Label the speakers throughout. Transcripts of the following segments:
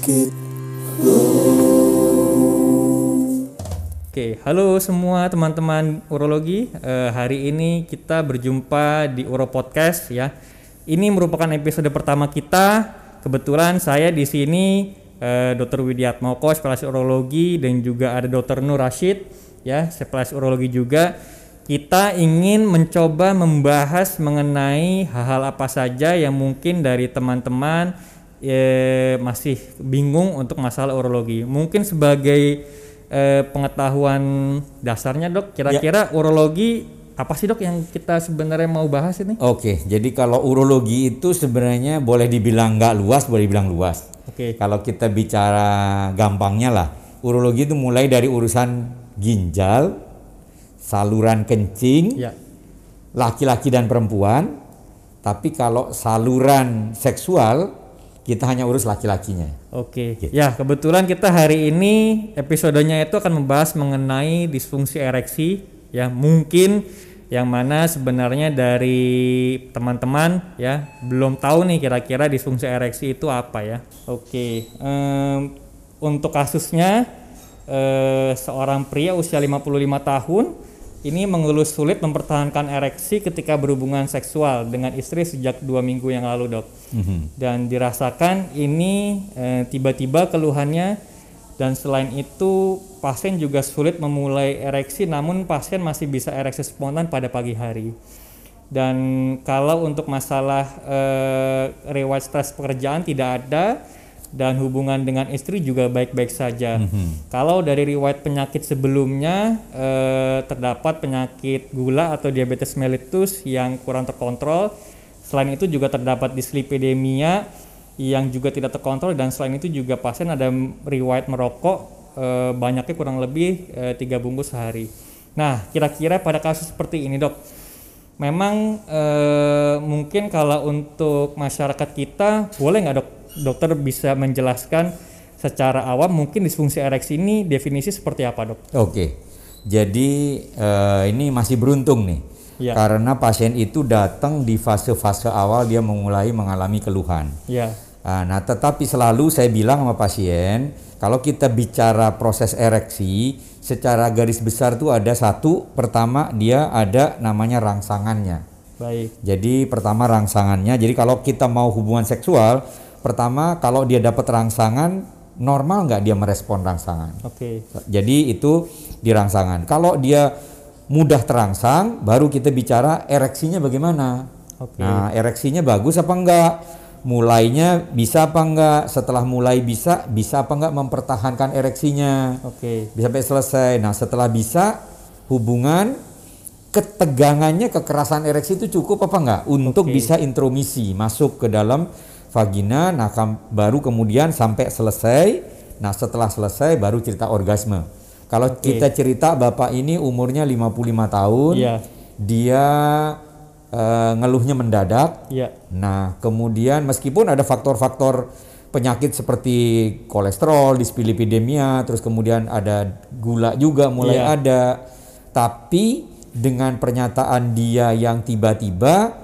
Speaker 1: penyakit
Speaker 2: Oke, halo semua teman-teman urologi. Eh, hari ini kita berjumpa di Uro Podcast ya. Ini merupakan episode pertama kita. Kebetulan saya di sini eh, Dr. Widiatmoko, spesialis urologi dan juga ada Dr. Nur Rashid ya, spesialis urologi juga. Kita ingin mencoba membahas mengenai hal-hal apa saja yang mungkin dari teman-teman eh, masih bingung untuk masalah urologi. Mungkin sebagai eh, pengetahuan dasarnya dok, kira-kira urologi apa sih dok yang kita sebenarnya mau bahas ini?
Speaker 3: Oke, jadi kalau urologi itu sebenarnya boleh dibilang nggak luas, boleh dibilang luas.
Speaker 2: Oke,
Speaker 3: Kalau kita bicara gampangnya lah, urologi itu mulai dari urusan ginjal, saluran kencing,
Speaker 2: ya,
Speaker 3: laki-laki dan perempuan. Tapi kalau saluran seksual, kita hanya urus laki-lakinya.
Speaker 2: oke.
Speaker 3: Gitu.
Speaker 2: Ya kebetulan kita hari ini episodenya itu akan membahas mengenai disfungsi ereksi. Ya mungkin yang mana sebenarnya dari teman-teman ya belum tahu nih kira-kira disfungsi ereksi itu apa ya. Oke, em, untuk kasusnya eh, seorang pria usia 55 tahun ini mengeluh sulit mempertahankan ereksi ketika berhubungan seksual dengan istri sejak dua minggu yang lalu dok. Dan dirasakan ini eh, tiba-tiba keluhannya dan selain itu pasien juga sulit memulai ereksi namun pasien masih bisa ereksi spontan pada pagi hari. Dan kalau untuk masalah eh, riwayat stres pekerjaan tidak ada dan hubungan dengan istri juga baik-baik saja. Kalau dari riwayat penyakit sebelumnya eh, terdapat penyakit gula atau diabetes mellitus yang kurang terkontrol. Selain itu juga terdapat dislipidemia yang juga tidak terkontrol dan selain itu juga pasien ada riwayat merokok eh, banyaknya kurang lebih eh, tiga bungkus sehari. Nah, kira-kira pada kasus seperti ini, Dok, memang eh, mungkin kalau untuk masyarakat kita boleh nggak dok dokter bisa menjelaskan secara awam mungkin disfungsi ereksi ini definisi seperti apa dok?
Speaker 3: Oke, jadi eh, ini masih beruntung nih,
Speaker 2: Ya.
Speaker 3: karena pasien itu datang di fase-fase awal dia mulai mengalami keluhan.
Speaker 2: Ya,
Speaker 3: Ah, Nah, tetapi selalu saya bilang sama pasien, kalau kita bicara proses ereksi, secara garis besar tuh ada satu, pertama dia ada namanya rangsangannya.
Speaker 2: baik.
Speaker 3: Jadi pertama rangsangannya, jadi kalau kita mau hubungan seksual, pertama kalau dia dapat rangsangan, normal nggak dia merespon rangsangan?
Speaker 2: Oke,
Speaker 3: Jadi itu di rangsangan. Kalau dia mudah terangsang, baru kita bicara ereksinya bagaimana.
Speaker 2: Oke.
Speaker 3: Nah, ereksinya bagus apa enggak? Mulainya bisa apa enggak? Setelah mulai bisa, bisa apa enggak mempertahankan ereksinya?
Speaker 2: oke,
Speaker 3: Bisa sampai selesai. Nah, setelah bisa hubungan ketegangannya kekerasan ereksi itu cukup apa enggak untuk
Speaker 2: Oke.
Speaker 3: bisa intromisi masuk ke dalam vagina nah kam- baru kemudian sampai selesai nah setelah selesai baru cerita orgasme kalau
Speaker 2: Oke.
Speaker 3: kita cerita bapak ini umurnya 55 tahun
Speaker 2: Iya.
Speaker 3: dia eh, ngeluhnya mendadak
Speaker 2: ya,
Speaker 3: Nah, kemudian meskipun ada faktor-faktor penyakit seperti kolesterol, dislipidemia, terus kemudian ada gula juga mulai
Speaker 2: Iya.
Speaker 3: ada, tapi dengan pernyataan dia yang tiba-tiba,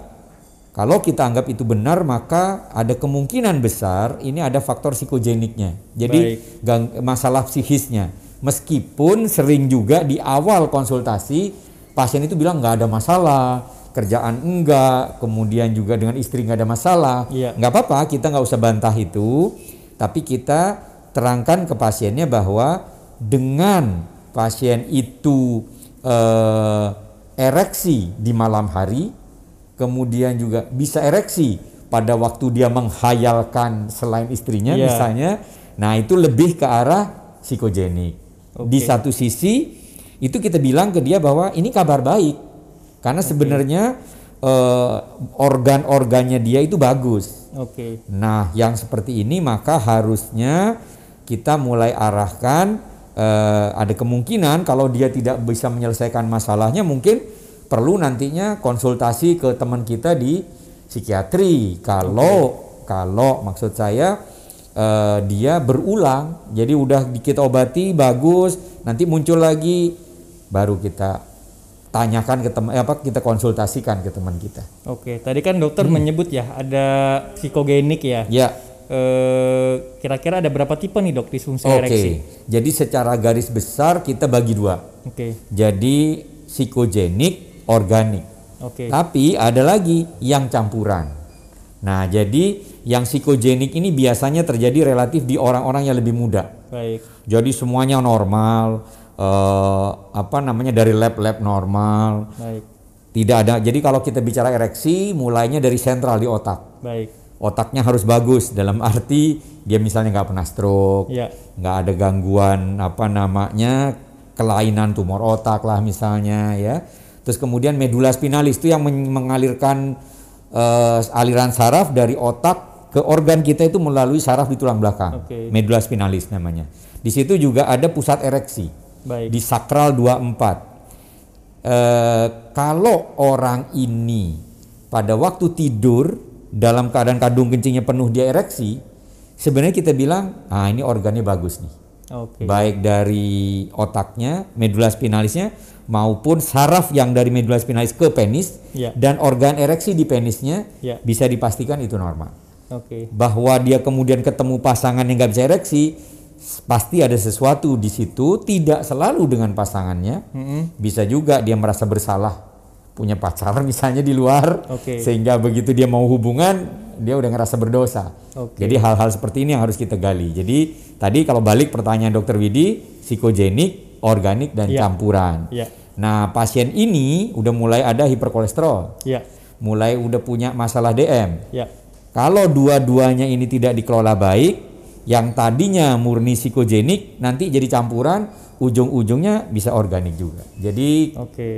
Speaker 3: kalau kita anggap itu benar, maka ada kemungkinan besar ini ada faktor psikogeniknya. Jadi gang- masalah psikisnya. Meskipun sering juga di awal konsultasi pasien itu bilang nggak ada masalah, kerjaan enggak, kemudian juga dengan istri nggak ada masalah.
Speaker 2: Iya.
Speaker 3: Nggak apa-apa, kita nggak usah bantah itu, tapi kita terangkan ke pasiennya bahwa dengan pasien itu eh, ereksi di malam hari, kemudian juga bisa ereksi pada waktu dia menghayalkan selain istrinya
Speaker 2: Iya.
Speaker 3: misalnya, nah itu lebih ke arah psikogenik. Di
Speaker 2: Oke.
Speaker 3: satu sisi itu kita bilang ke dia bahwa ini kabar baik karena sebenarnya eh, organ-organnya dia itu bagus.
Speaker 2: oke,
Speaker 3: Nah, yang seperti ini maka harusnya kita mulai arahkan eh, ada kemungkinan kalau dia tidak bisa menyelesaikan masalahnya mungkin perlu nantinya konsultasi ke teman kita di psikiatri. Kalau kalau maksud saya eh, dia berulang, jadi udah di- kita obati bagus, nanti muncul lagi baru kita tanyakan ke teman apa kita konsultasikan ke teman kita.
Speaker 2: oke. Tadi kan dokter menyebut ya ada psikogenik ya.
Speaker 3: Ya.
Speaker 2: eh, kira-kira ada berapa tipe nih dok disfungsi
Speaker 3: Oke.
Speaker 2: ereksi?
Speaker 3: Jadi secara garis besar kita bagi dua.
Speaker 2: Oke,
Speaker 3: Jadi psikogenik, organik.
Speaker 2: oke,
Speaker 3: Tapi ada lagi yang campuran. Nah, jadi yang psikogenik ini biasanya terjadi relatif di orang-orang yang lebih muda.
Speaker 2: baik,
Speaker 3: Jadi semuanya normal, eh, apa namanya dari lab-lab normal,
Speaker 2: baik,
Speaker 3: tidak ada. Jadi kalau kita bicara ereksi, mulainya dari sentral di otak.
Speaker 2: baik,
Speaker 3: Otaknya harus bagus dalam arti dia misalnya nggak pernah stroke,
Speaker 2: ya,
Speaker 3: nggak ada gangguan apa namanya kelainan tumor otak lah misalnya ya. Terus kemudian medula spinalis itu yang men- mengalirkan eh, aliran saraf dari otak ke organ kita itu melalui saraf di tulang belakang.
Speaker 2: Oke.
Speaker 3: Medula spinalis namanya. Di situ juga ada pusat ereksi
Speaker 2: baik,
Speaker 3: di sakral 24. Eh, kalau orang ini pada waktu tidur dalam keadaan kandung kencingnya penuh dia ereksi, sebenarnya kita bilang, ah ini organnya bagus nih.
Speaker 2: oke,
Speaker 3: Baik dari otaknya, medula spinalisnya maupun saraf yang dari medula spinalis ke penis
Speaker 2: Ya.
Speaker 3: dan organ ereksi di penisnya
Speaker 2: Ya.
Speaker 3: bisa dipastikan itu normal.
Speaker 2: oke,
Speaker 3: Bahwa dia kemudian ketemu pasangan yang nggak bisa ereksi, pasti ada sesuatu di situ, tidak selalu dengan pasangannya.
Speaker 2: Mm-mm.
Speaker 3: Bisa juga dia merasa bersalah punya pacar misalnya di luar
Speaker 2: Oke.
Speaker 3: sehingga begitu dia mau hubungan dia udah ngerasa berdosa.
Speaker 2: Oke.
Speaker 3: Jadi hal-hal seperti ini yang harus kita gali. Jadi tadi kalau balik pertanyaan dokter Widi, psikogenik, organik dan
Speaker 2: Iya.
Speaker 3: campuran.
Speaker 2: ya,
Speaker 3: Nah, pasien ini udah mulai ada hiperkolesterol,
Speaker 2: ya,
Speaker 3: mulai udah punya masalah DM.
Speaker 2: ya,
Speaker 3: Kalau dua-duanya ini tidak dikelola baik, yang tadinya murni psikogenik nanti jadi campuran, ujung-ujungnya bisa organik juga. Jadi
Speaker 2: oke,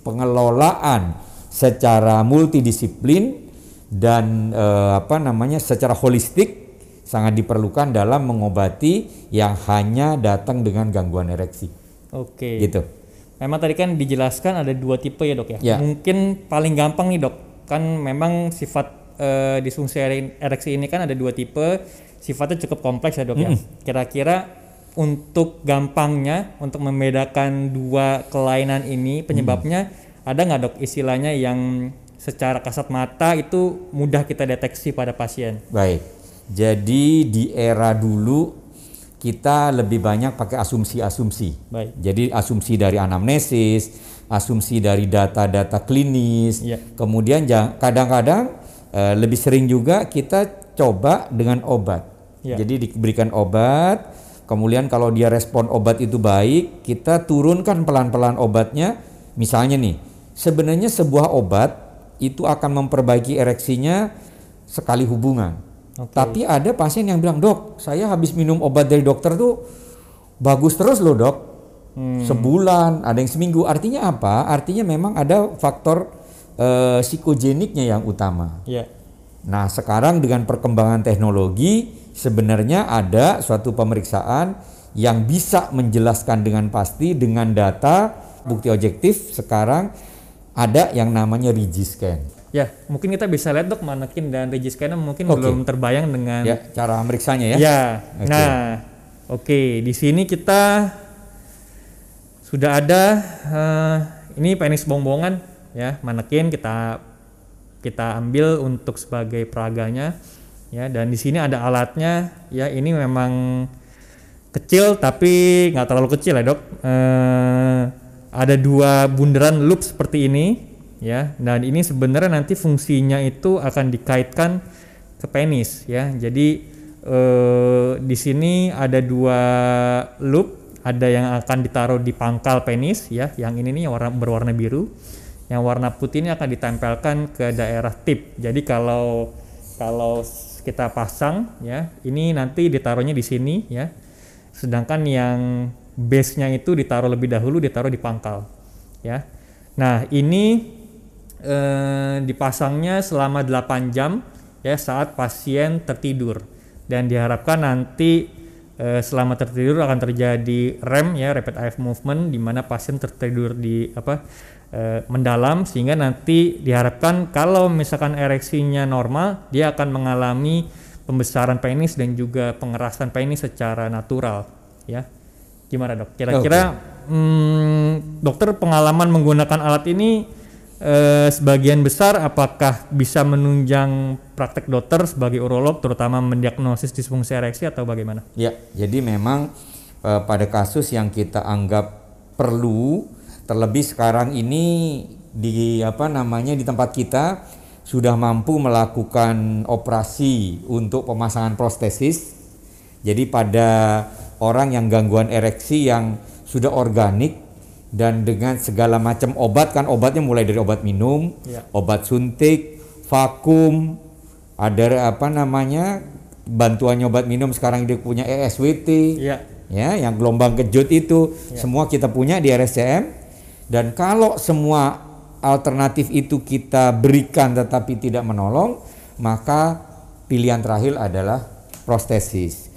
Speaker 3: pengelolaan secara multidisiplin dan eh, apa namanya secara holistik sangat diperlukan dalam mengobati yang hanya datang dengan gangguan ereksi.
Speaker 2: Oke.
Speaker 3: Gitu.
Speaker 2: Memang tadi kan dijelaskan ada dua tipe ya dok ya.
Speaker 3: Ya.
Speaker 2: Mungkin paling gampang nih dok, kan memang sifat eh, disfungsi ere- ereksi ini kan ada dua tipe, sifatnya cukup kompleks ya dok ya. Kira-kira untuk gampangnya untuk membedakan dua kelainan ini penyebabnya ada nggak dok istilahnya yang secara kasat mata itu mudah kita deteksi pada pasien?
Speaker 3: Baik. Jadi di era dulu kita lebih banyak pakai asumsi-asumsi.
Speaker 2: Baik.
Speaker 3: Jadi asumsi dari anamnesis, asumsi dari data-data klinis.
Speaker 2: Iya.
Speaker 3: Kemudian kadang-kadang eh, lebih sering juga kita coba dengan obat.
Speaker 2: Iya.
Speaker 3: Jadi diberikan obat, kemudian kalau dia respon obat itu baik, kita turunkan pelan-pelan obatnya. Misalnya nih, sebenarnya sebuah obat itu akan memperbaiki ereksinya sekali hubungan.
Speaker 2: Oke.
Speaker 3: Tapi ada pasien yang bilang, "Dok, saya habis minum obat dari dokter tuh bagus terus loh, Dok."
Speaker 2: Hmm.
Speaker 3: Sebulan, ada yang seminggu. Artinya apa? Artinya memang ada faktor eh, psikogeniknya yang utama.
Speaker 2: Ya,
Speaker 3: Nah, sekarang dengan perkembangan teknologi sebenarnya ada suatu pemeriksaan yang bisa menjelaskan dengan pasti dengan data bukti objektif sekarang ada yang namanya Rigiscan.
Speaker 2: Ya mungkin kita bisa lihat dok manekin dan regiscannya mungkin
Speaker 3: Oke.
Speaker 2: belum terbayang dengan
Speaker 3: Ya, cara meriksanya ya.
Speaker 2: Ya.
Speaker 3: Oke.
Speaker 2: Nah, oke, di sini kita sudah ada eh, ini penis bongbongan ya, manekin kita kita ambil untuk sebagai peraganya ya dan di sini ada alatnya ya ini memang kecil tapi nggak terlalu kecil ya dok Eh, ada dua bundaran loop seperti ini ya. Dan ini sebenarnya nanti fungsinya itu akan dikaitkan ke penis ya. Jadi eh, di sini ada dua loop. Ada yang akan ditaruh di pangkal penis ya. Yang ini nih warna berwarna biru. Yang warna putih ini akan ditempelkan ke daerah tip. Jadi kalau kalau kita pasang ya ini nanti ditaruhnya di sini ya. Sedangkan yang base-nya itu ditaruh lebih dahulu ditaruh di pangkal ya. Nah ini eh, dipasangnya selama 8 jam ya saat pasien tertidur. Dan diharapkan nanti eh, selama tertidur akan terjadi REM ya rapid eye movement di mana pasien tertidur di apa eh, mendalam sehingga nanti diharapkan kalau misalkan ereksinya normal dia akan mengalami pembesaran penis dan juga pengerasan penis secara natural ya. Gimana dok? Kira-kira hmm, dokter pengalaman menggunakan alat ini eh, sebagian besar apakah bisa menunjang praktek dokter sebagai urolog terutama mendiagnosis disfungsi ereksi atau bagaimana?
Speaker 3: Ya, jadi memang eh, pada kasus yang kita anggap perlu terlebih sekarang ini di apa namanya di tempat kita sudah mampu melakukan operasi untuk pemasangan prostesis. Jadi pada orang yang gangguan ereksi yang sudah organik dan dengan segala macam obat kan obatnya mulai dari obat minum,
Speaker 2: Ya.
Speaker 3: obat suntik, vakum, ada apa namanya bantuannya obat minum sekarang dia punya ESWT
Speaker 2: Iya.
Speaker 3: ya yang gelombang kejut itu semua kita punya di RSCM dan kalau semua alternatif itu kita berikan tetapi tidak menolong maka pilihan terakhir adalah prostesis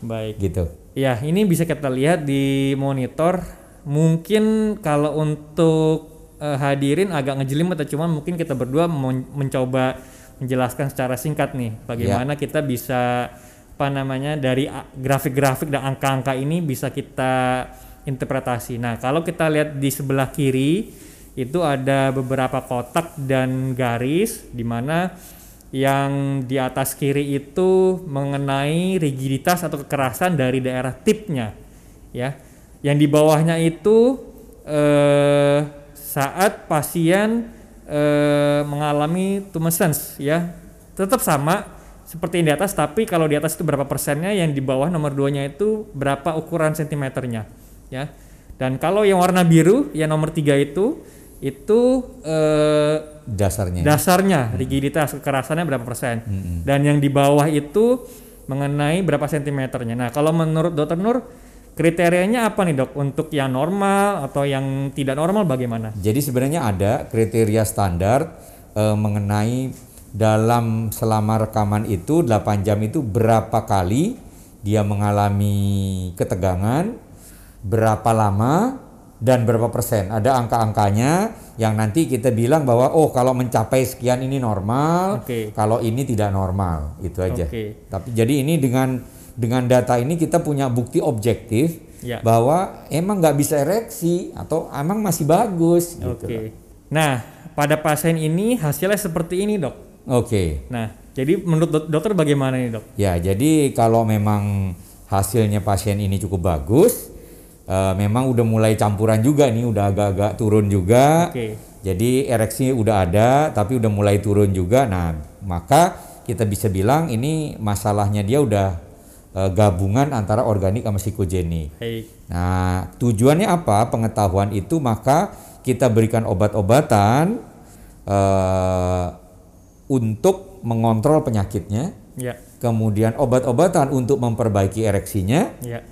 Speaker 2: Baik.
Speaker 3: gitu
Speaker 2: Ya, ini bisa kita lihat di monitor. Mungkin kalau untuk eh, hadirin agak ngejelimet atau cuman mungkin kita berdua mencoba menjelaskan secara singkat nih bagaimana kita bisa apa namanya dari grafik-grafik dan angka-angka ini bisa kita interpretasi. Nah, kalau kita lihat di sebelah kiri itu ada beberapa kotak dan garis di mana yang di atas kiri itu mengenai rigiditas atau kekerasan dari daerah tipnya ya yang di bawahnya itu eh, saat pasien eh, mengalami tumescence ya. Tetap sama seperti yang di atas tapi kalau di atas itu berapa persennya yang di bawah nomor duanya itu berapa ukuran sentimeternya ya. Dan kalau yang warna biru yang nomor tiga itu itu eh,
Speaker 3: dasarnya.
Speaker 2: dasarnya rigiditas kekerasannya berapa persen. Dan yang di bawah itu mengenai berapa sentimeternya. Nah kalau menurut dokter Nur kriterianya apa nih dok untuk yang normal atau yang tidak normal bagaimana
Speaker 3: Jadi sebenarnya ada kriteria standar eh, mengenai dalam selama rekaman itu 8 jam itu berapa kali dia mengalami ketegangan, berapa lama dan berapa persen. Ada angka-angkanya yang nanti kita bilang bahwa oh kalau mencapai sekian ini normal,
Speaker 2: Oke.
Speaker 3: kalau ini tidak normal. Itu aja.
Speaker 2: Oke.
Speaker 3: Tapi jadi ini dengan dengan data ini kita punya bukti objektif
Speaker 2: Ya.
Speaker 3: bahwa emang nggak bisa ereksi atau emang masih bagus gitu.
Speaker 2: oke nah pada pasien ini hasilnya seperti ini dok
Speaker 3: Oke.
Speaker 2: nah jadi menurut dok- dokter bagaimana nih dok
Speaker 3: Ya, jadi kalau memang hasilnya pasien ini cukup bagus, eh, memang udah mulai campuran juga nih, udah agak-agak turun juga.
Speaker 2: Oke.
Speaker 3: Jadi ereksi udah ada, tapi udah mulai turun juga. Nah, maka kita bisa bilang ini masalahnya dia udah eh, gabungan antara organik sama psikogenik.
Speaker 2: baik
Speaker 3: Nah, tujuannya apa? Pengetahuan itu maka kita berikan obat-obatan eh, untuk mengontrol penyakitnya,
Speaker 2: ya
Speaker 3: kemudian obat-obatan untuk memperbaiki ereksinya.
Speaker 2: ya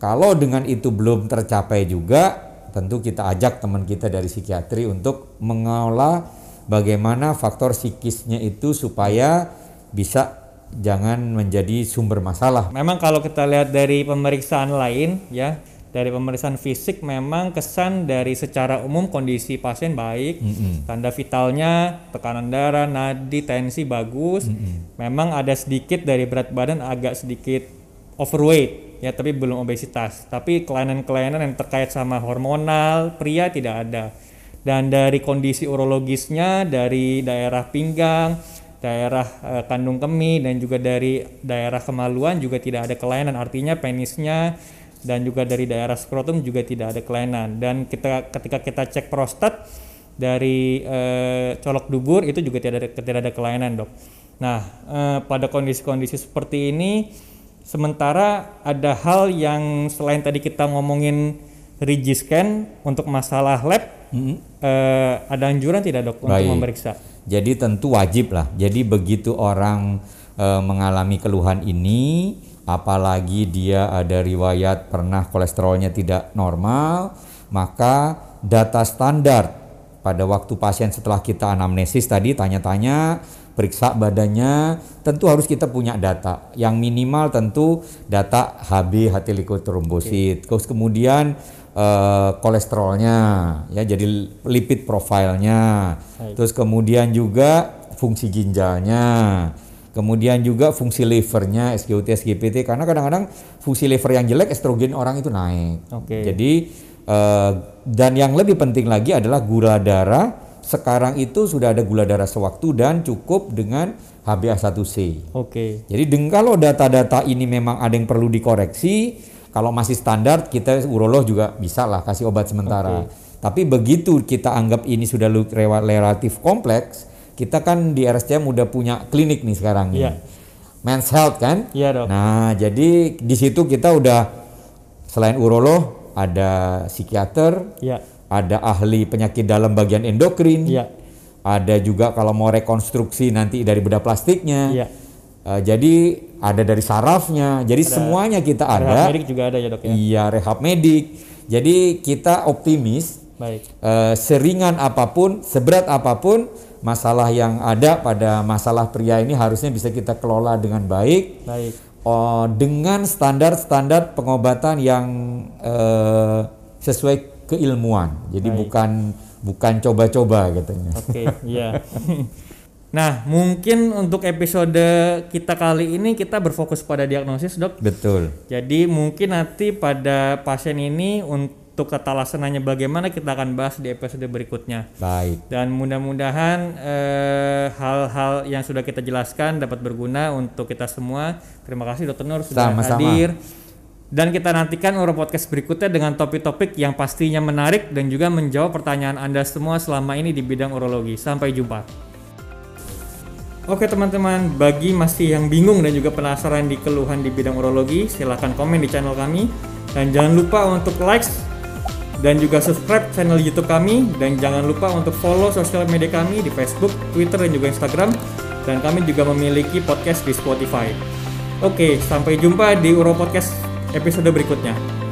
Speaker 3: Kalau dengan itu belum tercapai juga, tentu kita ajak teman kita dari psikiatri untuk mengolah bagaimana faktor psikisnya itu supaya bisa jangan menjadi sumber masalah.
Speaker 2: Memang kalau kita lihat dari pemeriksaan lain ya, dari pemeriksaan fisik memang kesan dari secara umum kondisi pasien baik, tanda vitalnya, tekanan darah, nadi, tensi bagus. Memang ada sedikit dari berat badan agak sedikit overweight ya, tapi belum obesitas. Tapi kelainan-kelainan yang terkait sama hormonal pria tidak ada. Dan dari kondisi urologisnya dari daerah pinggang, daerah eh, kandung kemih dan juga dari daerah kemaluan juga tidak ada kelainan artinya penisnya dan juga dari daerah skrotum juga tidak ada kelainan dan kita ketika kita cek prostat dari eh, colok dubur itu juga tidak ada tidak ada kelainan dok. Nah eh, pada kondisi-kondisi seperti ini sementara ada hal yang selain tadi kita ngomongin Rigiscan untuk masalah lab eh, ada anjuran tidak dok untuk
Speaker 3: Baik.
Speaker 2: memeriksa?
Speaker 3: Jadi tentu wajib lah. Jadi begitu orang eh, mengalami keluhan ini, apalagi dia ada riwayat pernah kolesterolnya tidak normal, maka data standar pada waktu pasien setelah kita anamnesis tadi tanya-tanya, periksa badannya, tentu harus kita punya data. Yang minimal tentu data HB hati leukotrombosit. Terus kemudian eh, kolesterolnya, ya jadi lipid profilnya. Terus kemudian juga fungsi ginjalnya. Kemudian juga fungsi livernya, SGOT, SGPT karena kadang-kadang fungsi liver yang jelek estrogen orang itu naik.
Speaker 2: Oke.
Speaker 3: Jadi eh, dan yang lebih penting lagi adalah gula darah sekarang itu sudah ada gula darah sewaktu dan cukup dengan HbA1c.
Speaker 2: Oke.
Speaker 3: Jadi dengan kalau data-data ini memang ada yang perlu dikoreksi, kalau masih standar kita urolog juga bisa lah kasih obat sementara. Tapi begitu kita anggap ini sudah relatif kompleks, kita kan di RSCM udah punya klinik nih sekarang nih.
Speaker 2: Iya.
Speaker 3: Men's Health kan?
Speaker 2: Iya, Dok.
Speaker 3: Nah, jadi di situ kita udah selain urolog ada psikiater,
Speaker 2: Iya.
Speaker 3: ada ahli penyakit dalam bagian endokrin,
Speaker 2: Iya.
Speaker 3: ada juga kalau mau rekonstruksi nanti dari bedah plastiknya.
Speaker 2: Iya.
Speaker 3: Eh, jadi ada dari sarafnya. Jadi semuanya kita
Speaker 2: Rehab
Speaker 3: ada.
Speaker 2: medik juga ada ya dok ya.
Speaker 3: Iya, rehab medik. Jadi kita optimis
Speaker 2: Baik.
Speaker 3: eh, seringan apa pun, seberat apa pun masalah yang ada pada masalah pria ini harusnya bisa kita kelola dengan baik
Speaker 2: Baik.
Speaker 3: oh, dengan standar-standar pengobatan yang eh, sesuai keilmuan. Jadi
Speaker 2: Baik.
Speaker 3: bukan bukan coba-coba katanya.
Speaker 2: Oke, iya. Nah, mungkin untuk episode kita kali ini kita berfokus pada diagnosis, Dok.
Speaker 3: Betul.
Speaker 2: Jadi mungkin nanti pada pasien ini untuk ketalasanannya bagaimana kita akan bahas di episode berikutnya.
Speaker 3: Baik.
Speaker 2: Dan mudah-mudahan eh, hal-hal yang sudah kita jelaskan dapat berguna untuk kita semua. Terima kasih Dokter Nur sudah
Speaker 3: Sama-sama.
Speaker 2: hadir. Dan kita nantikan Uro Podcast berikutnya dengan topik-topik yang pastinya menarik dan juga menjawab pertanyaan Anda semua selama ini di bidang urologi. Sampai jumpa. Oke teman-teman, bagi masih yang bingung dan juga penasaran di keluhan di bidang urologi, silahkan komen di channel kami. Dan jangan lupa untuk like dan juga subscribe channel YouTube kami. Dan jangan lupa untuk follow sosial media kami di Facebook, Twitter, dan juga Instagram. Dan kami juga memiliki podcast di Spotify. Oke, sampai jumpa di Uro Podcast episode berikutnya.